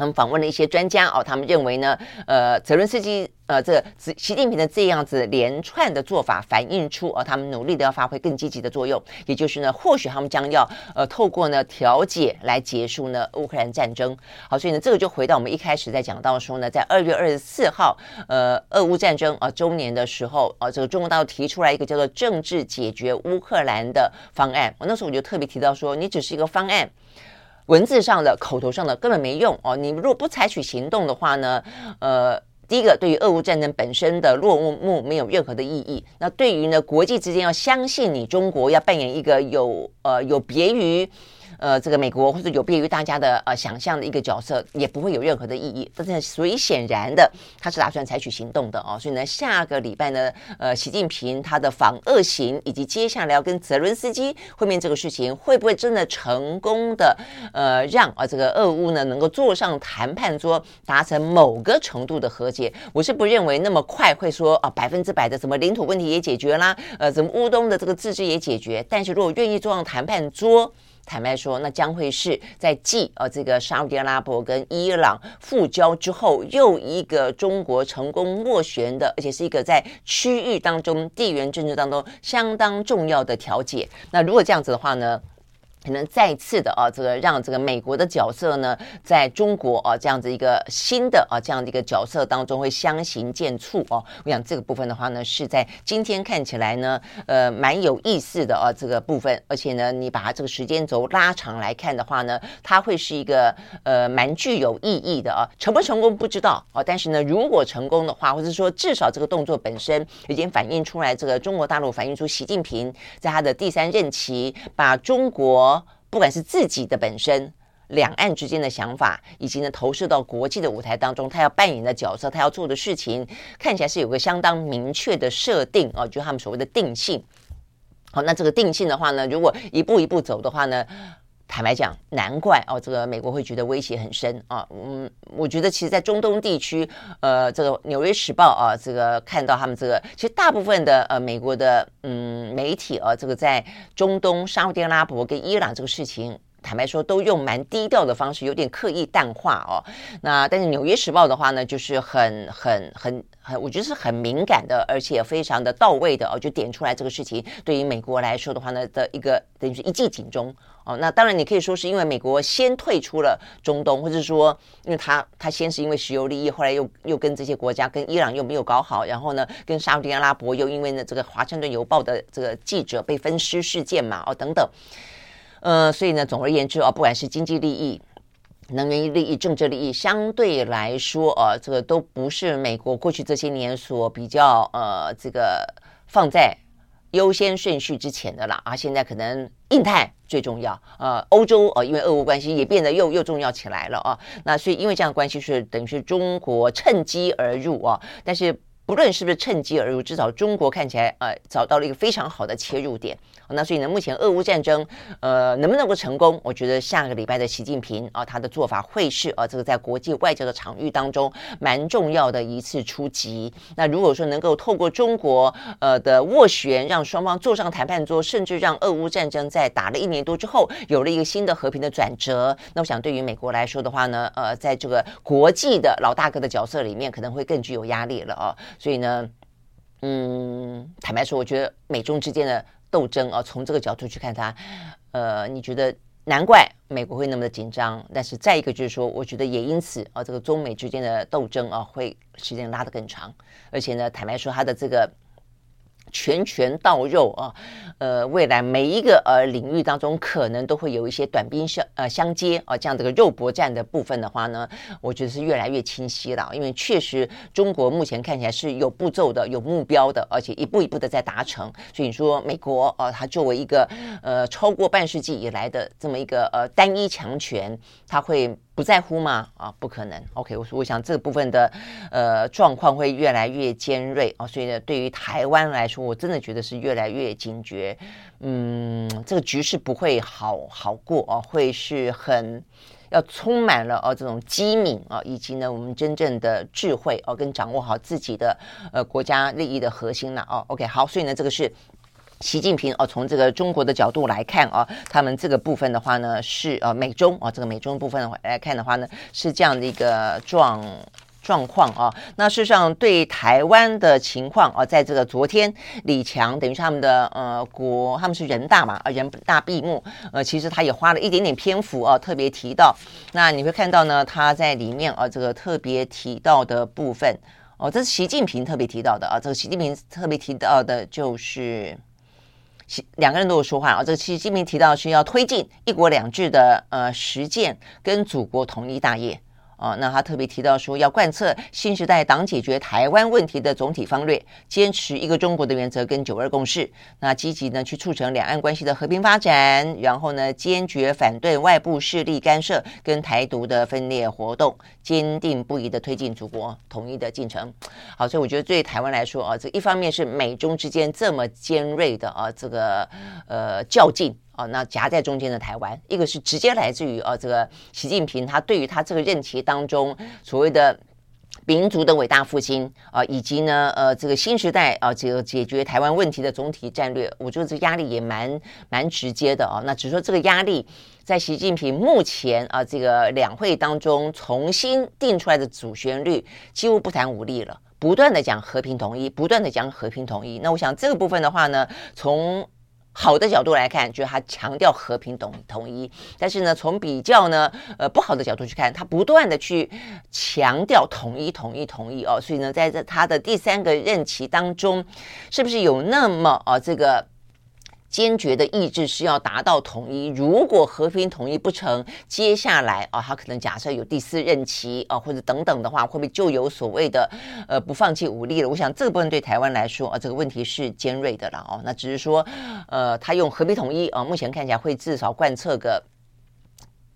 他们访问了一些专家哦，他们认为呢，呃，泽伦斯基呃，这个习近平的这样子连串的做法，反映出呃，他们努力的要发挥更积极的作用，也就是呢，或许他们将要呃，透过呢调解来结束呢乌克兰战争。好，所以呢，这个就回到我们一开始在讲到说呢，在二月二十四号，呃，俄乌战争啊、呃、周年的时候，呃，这个中国大陆提出来一个叫做政治解决乌克兰的方案。我那时候我就特别提到说，你只是一个方案。文字上的、口头上的根本没用哦。你如果不采取行动的话呢，呃，第一个对于俄乌战争本身的落幕没有任何的意义。那对于呢国际之间要相信你中国要扮演一个有呃有别于。呃，这个美国或者有别于大家的呃想象的一个角色，也不会有任何的意义。但是，所以显然的，他是打算采取行动的哦。所以呢，下个礼拜呢，呃，习近平他的访俄行，以及接下来要跟泽伦斯基会面这个事情，会不会真的成功的呃让啊、呃、这个俄乌呢能够坐上谈判桌，达成某个程度的和解？我是不认为那么快会说啊 百分之百的什么领土问题也解决啦，呃，什么乌东的这个自治也解决？但是如果愿意坐上谈判桌，坦白说，那将会是在继呃这个沙乌地阿拉伯跟伊朗复交之后，又一个中国成功斡旋的，而且是一个在区域当中地缘政治当中相当重要的调解。那如果这样子的话呢？可能再次的啊，这个让这个美国的角色呢，在中国啊这样子一个新的啊这样的一个角色当中会相形见绌哦。我想这个部分的话呢，是在今天看起来呢，呃，蛮有意思的啊这个部分。而且呢，你把它这个时间轴拉长来看的话呢，它会是一个呃蛮具有意义的啊。成不成功不知道啊，但是呢，如果成功的话，或者说至少这个动作本身已经反映出来，这个中国大陆反映出习近平在他的第三任期把中国。不管是自己的本身、两岸之间的想法，以及呢投射到国际的舞台当中，他要扮演的角色，他要做的事情，看起来是有个相当明确的设定哦，就他们所谓的定性。好，那这个定性的话呢，如果一步一步走的话呢？坦白讲，难怪哦，这个美国会觉得威胁很深啊。嗯，我觉得其实，在中东地区，呃，这个《纽约时报》啊，这个看到他们这个，其实大部分的呃美国的嗯媒体啊，这个在中东沙乌地阿拉伯跟伊朗这个事情，坦白说都用蛮低调的方式，有点刻意淡化哦。那但是《纽约时报》的话呢，就是很很很很，我觉得是很敏感的，而且非常的到位的哦，就点出来这个事情对于美国来说的话呢的一个等于是一记警钟。那当然，你可以说是因为美国先退出了中东，或者说，因为他他先是因为石油利益，后来又又跟这些国家，跟伊朗又没有搞好，然后呢，跟沙乌地阿拉伯又因为呢这个《华盛顿邮报》的这个记者被分尸事件嘛，哦等等，呃，所以呢，总而言之哦，不管是经济利益、能源利益、政治利益，相对来说，呃，这个都不是美国过去这些年所比较呃这个放在。优先顺序之前的啦啊，现在可能印太最重要，呃，欧洲呃，因为俄乌关系也变得又又重要起来了哦。那所以因为这样的关系是等于是中国趁机而入啊，但是。不论是不是趁机而入，至少中国看起来呃找到了一个非常好的切入点。那所以呢，目前俄乌战争呃能不能够成功？我觉得下个礼拜的习近平啊，他的做法会是啊这个在国际外交的场域当中蛮重要的一次出击。那如果说能够透过中国呃的斡旋，让双方坐上谈判桌，甚至让俄乌战争在打了一年多之后有了一个新的和平的转折，那我想对于美国来说的话呢，呃，在这个国际的老大哥的角色里面，可能会更具有压力了啊。所以呢，嗯，坦白说，我觉得美中之间的斗争啊，从这个角度去看它，呃，你觉得难怪美国会那么的紧张，但是再一个就是说，我觉得也因此啊，这个中美之间的斗争啊，会时间拉得更长，而且呢，坦白说，它的这个。拳拳到肉啊，呃，未来每一个呃领域当中，可能都会有一些短兵相呃相接啊，这样这个肉搏战的部分的话呢，我觉得是越来越清晰了。因为确实中国目前看起来是有步骤的、有目标的，而且一步一步的在达成。所以说美国啊，它作为一个呃超过半世纪以来的这么一个呃单一强权，它会。不在乎吗？啊，不可能。OK，我说，我想这部分的呃状况会越来越尖锐啊，所以呢，对于台湾来说，我真的觉得是越来越警觉。嗯，这个局势不会好好过啊，会是很要充满了哦这种机敏啊，以及呢我们真正的智慧哦，跟掌握好自己的呃国家利益的核心了哦。OK，好，所以呢，这个是。习近平哦，从这个中国的角度来看啊，他们这个部分的话呢，是呃美中啊，这个美中部分来看的话呢，是这样的一个状状况啊。那事实上对台湾的情况啊，在这个昨天李强等于是他们的呃国，他们是人大嘛啊，人大闭幕，呃，其实他也花了一点点篇幅啊，特别提到。那你会看到呢，他在里面啊，这个特别提到的部分哦，这是习近平特别提到的啊，这个习近平特别提到的就是。两个人都有说话啊，这个习近平提到是要推进一国两制的呃实践跟祖国统一大业。啊，那他特别提到说，要贯彻新时代党解决台湾问题的总体方略，坚持一个中国的原则跟九二共识。那积极呢去促成两岸关系的和平发展，然后呢坚决反对外部势力干涉跟台独的分裂活动，坚定不移的推进祖国统一的进程。好，所以我觉得对台湾来说啊，这一方面是美中之间这么尖锐的啊这个呃较劲。哦，那夹在中间的台湾，一个是直接来自于呃这个习近平他对于他这个任期当中所谓的民族的伟大复兴啊，以及呢呃这个新时代啊这个解决台湾问题的总体战略，我觉得这压力也蛮蛮直接的啊。那只说这个压力在习近平目前啊这个两会当中重新定出来的主旋律，几乎不谈武力了，不断的讲和平统一，不断的讲和平统一。那我想这个部分的话呢，从好的角度来看，就是他强调和平统统一，但是呢，从比较呢，呃，不好的角度去看，他不断的去强调统一、统一、统一哦，所以呢，在这他的第三个任期当中，是不是有那么啊这个？坚决的意志是要达到统一，如果和平统一不成，接下来啊，他可能假设有第四任期啊，或者等等的话，会不会就有所谓的呃不放弃武力了？我想这个部分对台湾来说啊，这个问题是尖锐的了哦。那只是说，呃，他用和平统一啊，目前看起来会至少贯彻个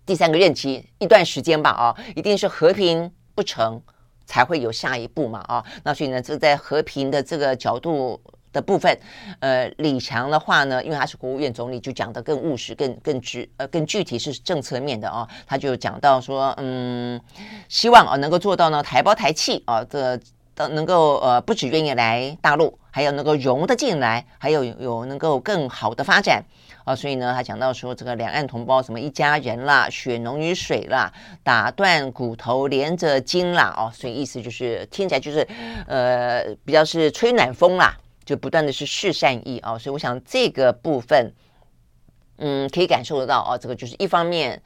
第三个任期一段时间吧啊，一定是和平不成才会有下一步嘛啊。那所以呢，这在和平的这个角度。的部分，呃，李强的话呢，因为他是国务院总理，就讲得更务实、更更具，呃，更具体是政策面的哦。他就讲到说，嗯，希望啊能够做到呢台胞台企啊，这能够呃不只愿意来大陆，还有能够融得进来，还有有能够更好的发展啊。所以呢，他讲到说，这个两岸同胞什么一家人啦，血浓于水啦，打断骨头连着筋啦，哦，所以意思就是听起来就是呃比较是吹暖风啦。就不断的去示善意啊，所以我想这个部分，嗯，可以感受得到啊，这个就是一方面，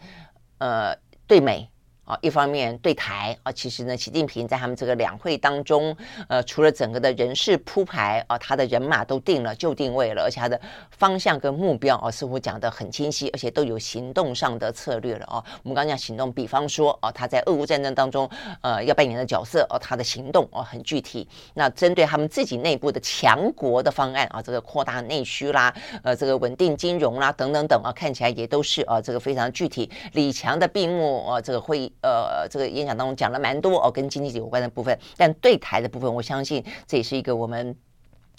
呃，对美。啊，一方面对台啊，其实呢，习近平在他们这个两会当中，呃，除了整个的人事铺排啊，他的人马都定了，就定位了，而且他的方向跟目标啊，似乎讲得很清晰，而且都有行动上的策略了啊。我们刚讲行动，比方说啊，他在俄乌战争当中，呃，要扮演的角色啊，他的行动啊很具体。那针对他们自己内部的强国的方案啊，这个扩大内需啦，呃，这个稳定金融啦，等等等啊，看起来也都是啊，这个非常具体。李强的闭幕啊，这个会议。呃这个演讲当中讲了蛮多哦，跟经济有关的部分，但对台的部分，我相信这也是一个我们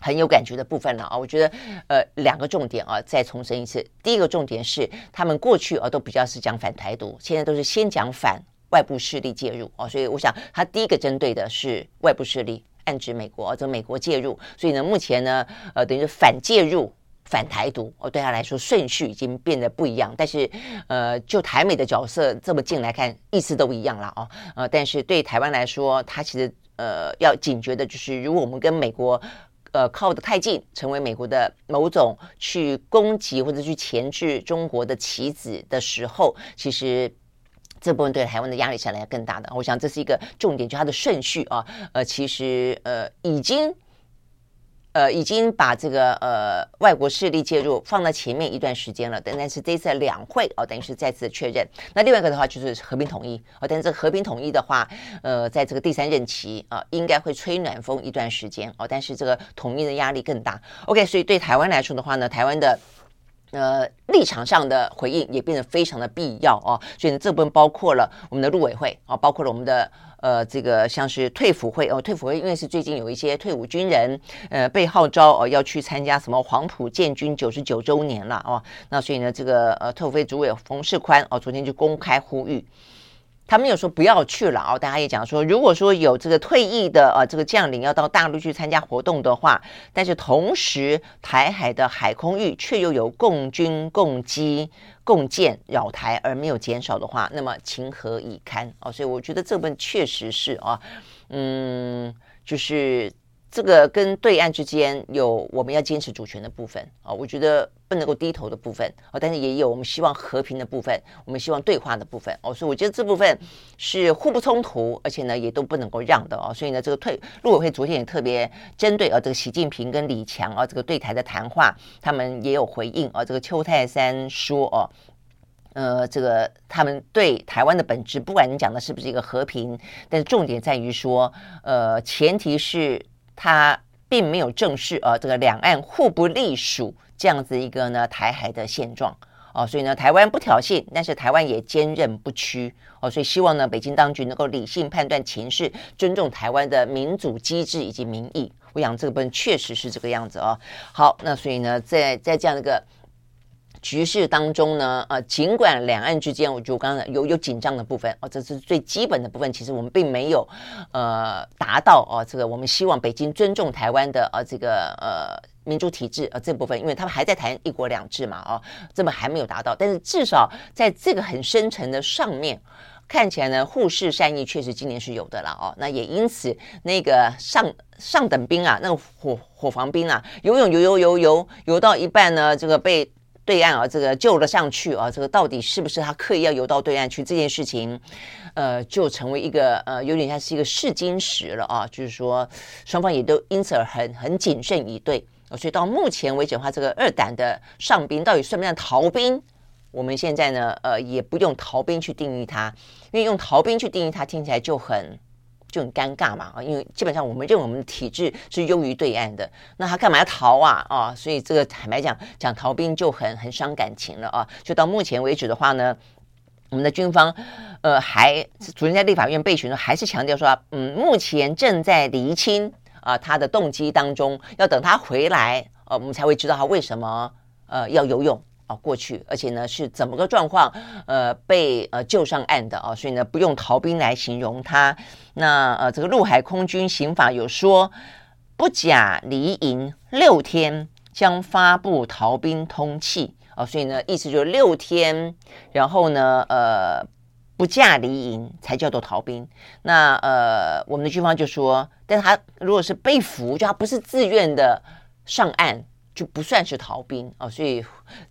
很有感觉的部分了啊。我觉得呃两个重点啊，再重申一次，第一个重点是他们过去啊都比较是讲反台独，现在都是先讲反外部势力介入啊，所以我想他第一个针对的是外部势力。暗指美国，这美国介入，所以呢，目前呢，呃，等于是反介入、反台独，哦，对他来说顺序已经变得不一样。但是，呃，就台美的角色这么近来看，意思都不一样了哦，呃，但是对台湾来说，他其实呃要警觉的就是，如果我们跟美国呃靠得太近，成为美国的某种去攻击或者去钳制中国的棋子的时候，其实。这部分对台湾的压力是来更大的，我想这是一个重点，就它的顺序啊，呃，其实呃已经呃已经把这个呃外国势力介入放在前面一段时间了，但但是这次两会哦，等于是再次确认。那另外一个的话就是和平统一哦，但是这和平统一的话，呃，在这个第三任期啊，应该会吹暖风一段时间哦，但是这个统一的压力更大。OK，所以对台湾来说的话呢，台湾的。呃，立场上的回应也变得非常的必要哦，所以呢，这部分包括了我们的陆委会啊，包括了我们的呃这个像是退辅会哦，退辅会因为是最近有一些退伍军人呃被号召哦要去参加什么黄埔建军九十九周年了哦，那所以呢，这个呃退伍会主委冯世宽哦，昨天就公开呼吁。他没有说不要去了啊，大家也讲说，如果说有这个退役的呃这个将领要到大陆去参加活动的话，但是同时台海的海空域却又有共军、共机、共建扰台而没有减少的话，那么情何以堪啊？所以我觉得这份确实是啊，嗯，就是。这个跟对岸之间有我们要坚持主权的部分啊，我觉得不能够低头的部分啊，但是也有我们希望和平的部分，我们希望对话的部分哦，所以我觉得这部分是互不冲突，而且呢也都不能够让的哦，所以呢这个退陆委会昨天也特别针对啊这个习近平跟李强啊这个对台的谈话，他们也有回应啊，这个邱泰山说哦，呃这个他们对台湾的本质，不管你讲的是不是一个和平，但是重点在于说，呃前提是。他并没有正视呃这个两岸互不隶属这样子一个呢台海的现状哦，所以呢台湾不挑衅，但是台湾也坚韧不屈哦，所以希望呢北京当局能够理性判断情势，尊重台湾的民主机制以及民意。我想这个部分确实是这个样子哦。好，那所以呢在在这样一个。局势当中呢，呃，尽管两岸之间，我就刚刚有有紧张的部分哦，这是最基本的部分。其实我们并没有，呃，达到哦，这个我们希望北京尊重台湾的呃这个呃民主体制呃这部分，因为他们还在谈一国两制嘛，哦，这么还没有达到。但是至少在这个很深层的上面，看起来呢，互市善意确实今年是有的了哦。那也因此，那个上上等兵啊，那个火火防兵啊，游泳游游游游游到一半呢，这个被。对岸啊，这个救了上去啊，这个到底是不是他刻意要游到对岸去？这件事情，呃，就成为一个呃，有点像是一个试金石了啊。就是说，双方也都因此而很很谨慎以对啊。所以到目前为止的话，这个二胆的上兵到底算不算逃兵？我们现在呢，呃，也不用逃兵去定义它，因为用逃兵去定义它，听起来就很。就很尴尬嘛啊，因为基本上我们认为我们的体制是优于对岸的，那他干嘛要逃啊啊？所以这个坦白讲，讲逃兵就很很伤感情了啊。就到目前为止的话呢，我们的军方呃还昨天在立法院备询呢，还是强调说，嗯，目前正在厘清啊他的动机当中，要等他回来，呃，我们才会知道他为什么呃要游泳。啊，过去，而且呢是怎么个状况？呃，被呃救上岸的啊，所以呢不用逃兵来形容他。那呃，这个陆海空军刑法有说，不假离营六天将发布逃兵通缉啊，所以呢意思就是六天，然后呢呃不假离营才叫做逃兵。那呃我们的军方就说，但他如果是被俘，就他不是自愿的上岸。就不算是逃兵哦，所以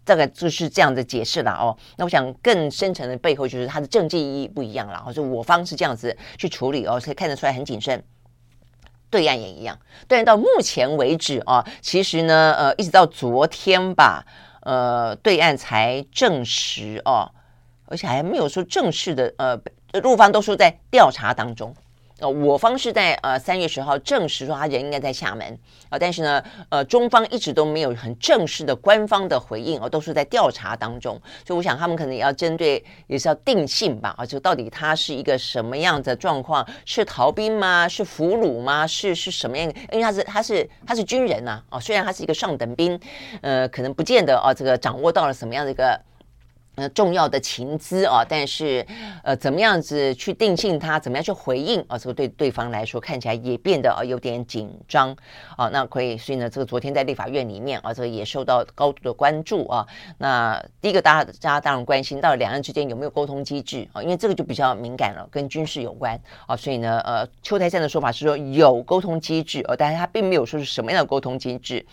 大概就是这样的解释了哦。那我想更深层的背后就是它的政治意义不一样了，或者我方是这样子去处理哦，所以看得出来很谨慎。对岸也一样，对岸到目前为止啊，其实呢，呃，一直到昨天吧，呃，对岸才证实哦，而且还没有说正式的，呃，陆方都说在调查当中。呃，我方是在呃三月十号证实说他人应该在厦门啊，但是呢，呃，中方一直都没有很正式的官方的回应，哦，都是在调查当中，所以我想他们可能也要针对，也是要定性吧，啊，就到底他是一个什么样的状况？是逃兵吗？是俘虏吗？是是什么样？因为他是他是他是军人呐，啊，虽然他是一个上等兵，呃，可能不见得啊，这个掌握到了什么样的一个。呃，重要的情资啊，但是，呃，怎么样子去定性它，怎么样去回应啊？这个对对方来说看起来也变得啊有点紧张啊。那可以，所以呢，这个昨天在立法院里面啊，这个也受到高度的关注啊。那第一个，大家大家当然关心到两岸之间有没有沟通机制啊，因为这个就比较敏感了，跟军事有关啊。所以呢，呃，邱台山的说法是说有沟通机制，呃，但是他并没有说是什么样的沟通机制。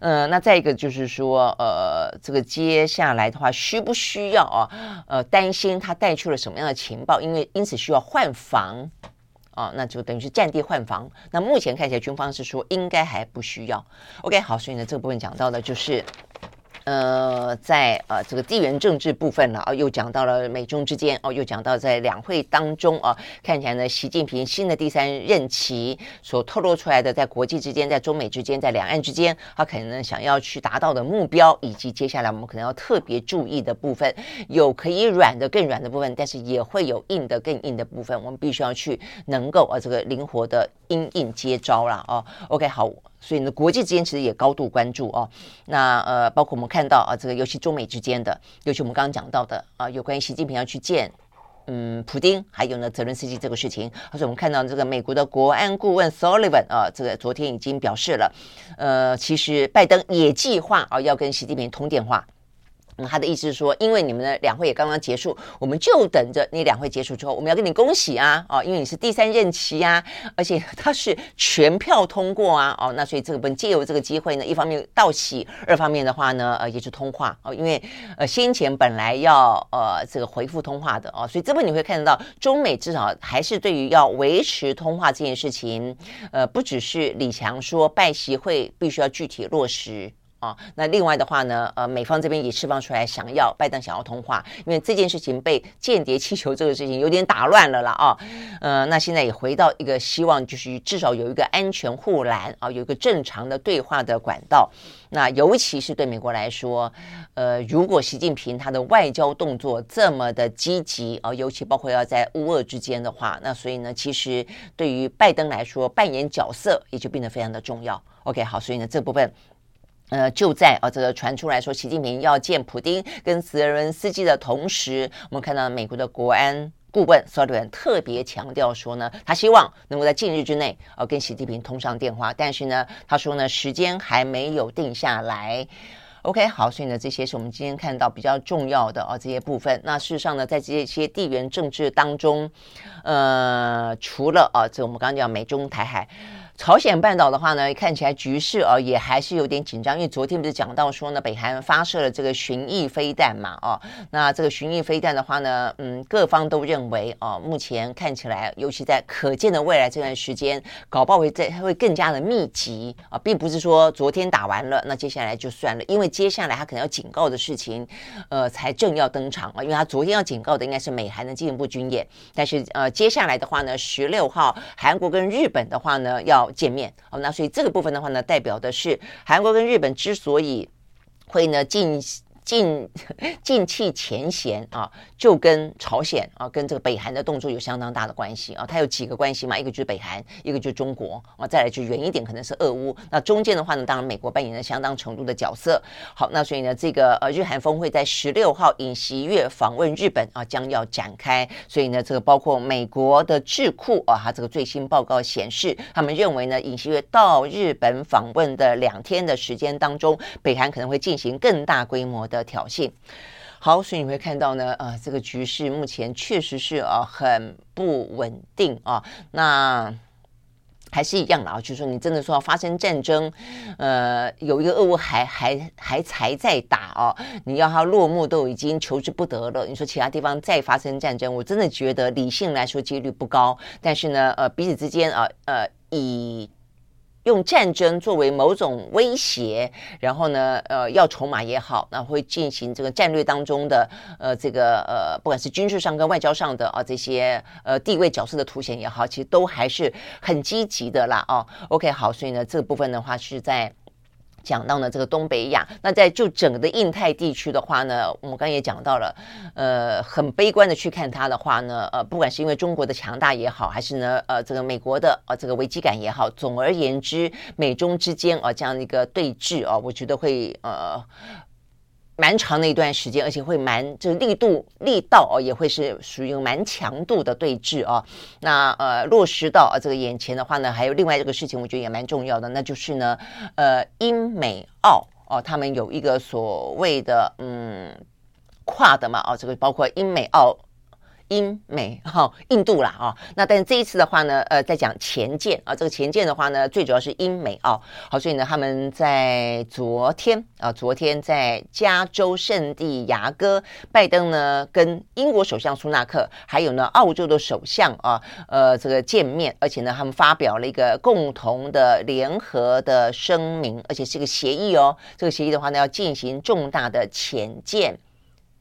呃，那再一个就是说，呃，这个接下来的话，需不需要啊？呃，担心他带去了什么样的情报？因为因此需要换防，啊，那就等于是占地换防。那目前看起来军方是说应该还不需要。OK，好，所以呢，这个部分讲到的就是。呃，在呃这个地缘政治部分了啊，又讲到了美中之间哦，又讲到在两会当中啊，看起来呢，习近平新的第三任期所透露出来的，在国际之间，在中美之间，在两岸之间，他可能想要去达到的目标，以及接下来我们可能要特别注意的部分，有可以软的更软的部分，但是也会有硬的更硬的部分，我们必须要去能够啊这个灵活的因应接招了哦。OK，好。所以呢，国际之间其实也高度关注哦。那呃，包括我们看到啊，这个尤其中美之间的，尤其我们刚刚讲到的啊，有关于习近平要去见嗯普京，还有呢泽伦斯基这个事情。而且我们看到这个美国的国安顾问 Sullivan 啊，这个昨天已经表示了，呃，其实拜登也计划啊要跟习近平通电话。嗯，他的意思是说，因为你们的两会也刚刚结束，我们就等着你两会结束之后，我们要跟你恭喜啊，哦，因为你是第三任期啊，而且 他是全票通过啊，哦，那所以这个本借由这个机会呢，一方面道喜，二方面的话呢，呃，也是通话哦，因为呃先前本来要呃这个回复通话的哦，所以这边你会看得到中美至少还是对于要维持通话这件事情，呃，不只是李强说拜习会必须要具体落实。啊、那另外的话呢，呃，美方这边也释放出来，想要拜登想要通话，因为这件事情被间谍气球这个事情有点打乱了啦。啊、呃，那现在也回到一个希望，就是至少有一个安全护栏啊、有一个正常的对话的管道。那尤其是对美国来说，呃，如果习近平他的外交动作这么的积极啊、尤其包括要在乌俄之间的话，那所以呢，其实对于拜登来说，扮演角色也就变得非常的重要。OK，好，所以呢，这部分。呃，就在啊，这个传出来说，习近平要见普丁跟泽伦斯基的同时，我们看到美国的国安顾问苏利文特别强调说呢，他希望能够在近日之内啊跟习近平通上电话，但是呢，他说呢，时间还没有定下来。OK，好，所以呢，这些是我们今天看到比较重要的啊这些部分。那事实上呢，在这些地缘政治当中，呃，除了啊，这我们刚刚讲美中台海。朝鲜半岛的话呢，看起来局势啊也还是有点紧张，因为昨天不是讲到说呢，北韩发射了这个巡弋飞弹嘛，哦，那这个巡弋飞弹的话呢，嗯，各方都认为哦，目前看起来，尤其在可见的未来这段时间，搞不好会在会更加的密集啊，并不是说昨天打完了，那接下来就算了，因为接下来他可能要警告的事情，呃，才正要登场啊，因为他昨天要警告的应该是美韩的进一步军演，但是呃，接下来的话呢，十六号韩国跟日本的话呢要。见面哦，那所以这个部分的话呢，代表的是韩国跟日本之所以会呢进。近近期前嫌啊，就跟朝鲜啊，跟这个北韩的动作有相当大的关系啊。它有几个关系嘛？一个就是北韩，一个就是中国啊，再来就远一点可能是俄乌。那中间的话呢，当然美国扮演了相当程度的角色。好，那所以呢，这个呃日韩峰会在十六号尹锡悦访问日本啊，将要展开。所以呢，这个包括美国的智库啊，它这个最新报告显示，他们认为呢，尹锡悦到日本访问的两天的时间当中，北韩可能会进行更大规模的。的挑衅，好，所以你会看到呢，啊，这个局势目前确实是啊很不稳定啊。那还是一样的啊，就是说你真的说要发生战争，呃，有一个俄乌还还还才在打哦，你要它落幕都已经求之不得了。你说其他地方再发生战争，我真的觉得理性来说几率不高。但是呢，呃，彼此之间啊，呃，以用战争作为某种威胁，然后呢，呃，要筹码也好，那会进行这个战略当中的呃这个呃，不管是军事上跟外交上的啊这些呃地位角色的凸显也好，其实都还是很积极的啦哦。OK，好，所以呢，这部分的话是在。讲到呢，这个东北亚，那在就整个的印太地区的话呢，我们刚也讲到了，呃，很悲观的去看它的话呢，呃，不管是因为中国的强大也好，还是呢，呃，这个美国的呃这个危机感也好，总而言之，美中之间啊这样的一个对峙啊，我觉得会呃。蛮长的一段时间，而且会蛮这个力度力道哦，也会是属于蛮强度的对峙哦。那呃落实到这个眼前的话呢，还有另外一个事情，我觉得也蛮重要的，那就是呢，呃英美澳哦，他们有一个所谓的嗯跨的嘛哦，这个包括英美澳。英美哈、印度啦啊、那但是这一次的话呢，呃，在讲前舰啊，这个前舰的话呢，最主要是英美啊，好，所以呢，他们在昨天啊，昨天在加州圣地牙哥，拜登呢跟英国首相苏纳克，还有呢澳洲的首相啊，呃，这个见面，而且呢，他们发表了一个共同的联合的声明，而且是一个协议哦，这个协议的话呢，要进行重大的前舰。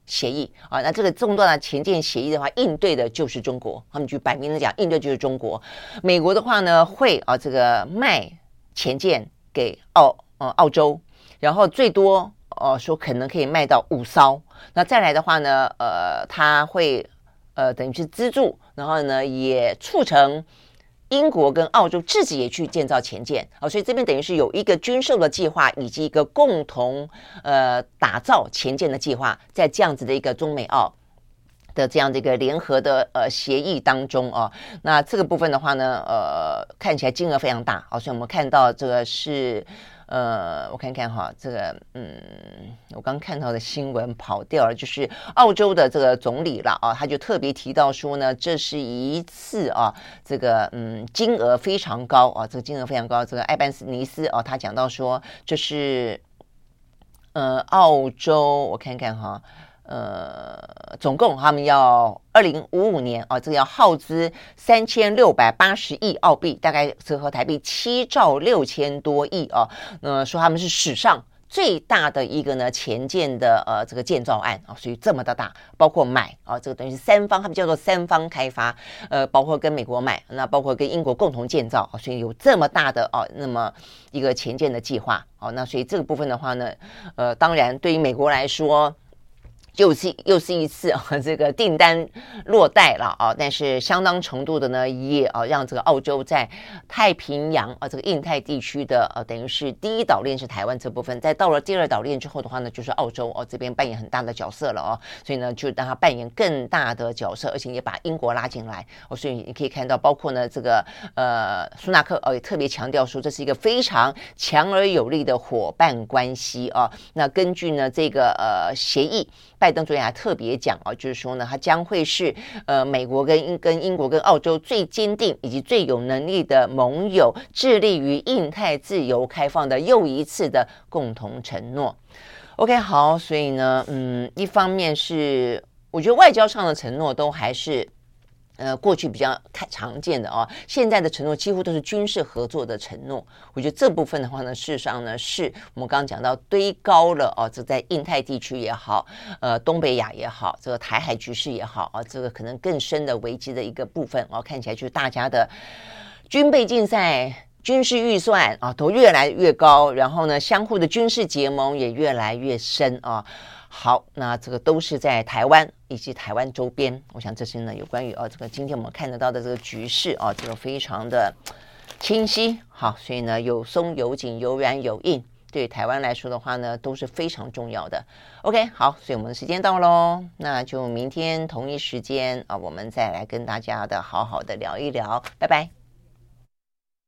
协议啊，那这个重大的潜舰协议的话，应对的就是中国。他们就摆明了讲，应对就是中国。美国的话呢，会啊这个卖潜舰给澳呃澳洲，然后最多哦、说可能可以卖到五艘。那再来的话呢，呃，他会呃等于是资助，然后呢也促成。英国跟澳洲自己也去建造前舰，啊，所以这边等于是有一个军售的计划，以及一个共同呃打造前舰的计划，在这样子的一个中美澳的这样的一个联合的呃协议当中哦，那这个部分的话呢，呃，看起来金额非常大，哦，所以我们看到这个是。呃，我看看哈，这个，嗯，我刚看到的新闻跑掉了，就是澳洲的这个总理了啊，他就特别提到说呢，这是一次啊，这个，嗯，金额非常高啊，这个金额非常高，这个艾班斯尼斯哦，他讲到说，这是，呃，澳洲，我看看哈。呃，总共他们要二零五五年啊，这个要耗资三千六百八十亿澳币，大概折合台币七兆六千多亿啊。那说他们是史上最大的一个呢前建的呃这个建造案啊，所以这么的大，包括买啊，这个等于是三方，他们叫做三方开发，呃，包括跟美国买，那包括跟英国共同建造，所以有这么大的哦，那么一个前建的计划哦，那所以这个部分的话呢，呃，当然对于美国来说。又是又是一次啊，这个订单落袋了啊，但是相当程度的呢，也啊让这个澳洲在太平洋啊这个印太地区的呃、等于是第一岛链是台湾这部分，在到了第二岛链之后的话呢，就是澳洲哦、这边扮演很大的角色了哦、所以呢就让他扮演更大的角色，而且也把英国拉进来哦，所以你可以看到，包括呢这个呃苏纳克哦也特别强调说，这是一个非常强而有力的伙伴关系啊。那根据呢这个呃协议。拜登昨天还特别讲哦，就是说呢，他将会是呃美国跟英跟英国跟澳洲最坚定以及最有能力的盟友，致力于印太自由开放的又一次的共同承诺。OK，好，所以呢，嗯，一方面是我觉得外交上的承诺都还是。呃，过去比较看常见的哦，现在的承诺几乎都是军事合作的承诺。我觉得这部分的话呢，事实上呢，是我们刚刚讲到堆高了哦，这在印太地区也好，呃，东北亚也好，这个台海局势也好啊，这个可能更深的危机的一个部分哦，看起来就是大家的军备竞赛、军事预算啊，都越来越高，然后呢，相互的军事结盟也越来越深啊。好，那这个都是在台湾以及台湾周边，我想这些呢有关于哦，这个今天我们看得到的这个局势哦，这个非常的清晰。好，所以呢有松有紧，有软有硬，对台湾来说的话呢都是非常重要的。OK，好，所以我们的时间到喽，那就明天同一时间啊，我们再来跟大家的好好的聊一聊，拜拜。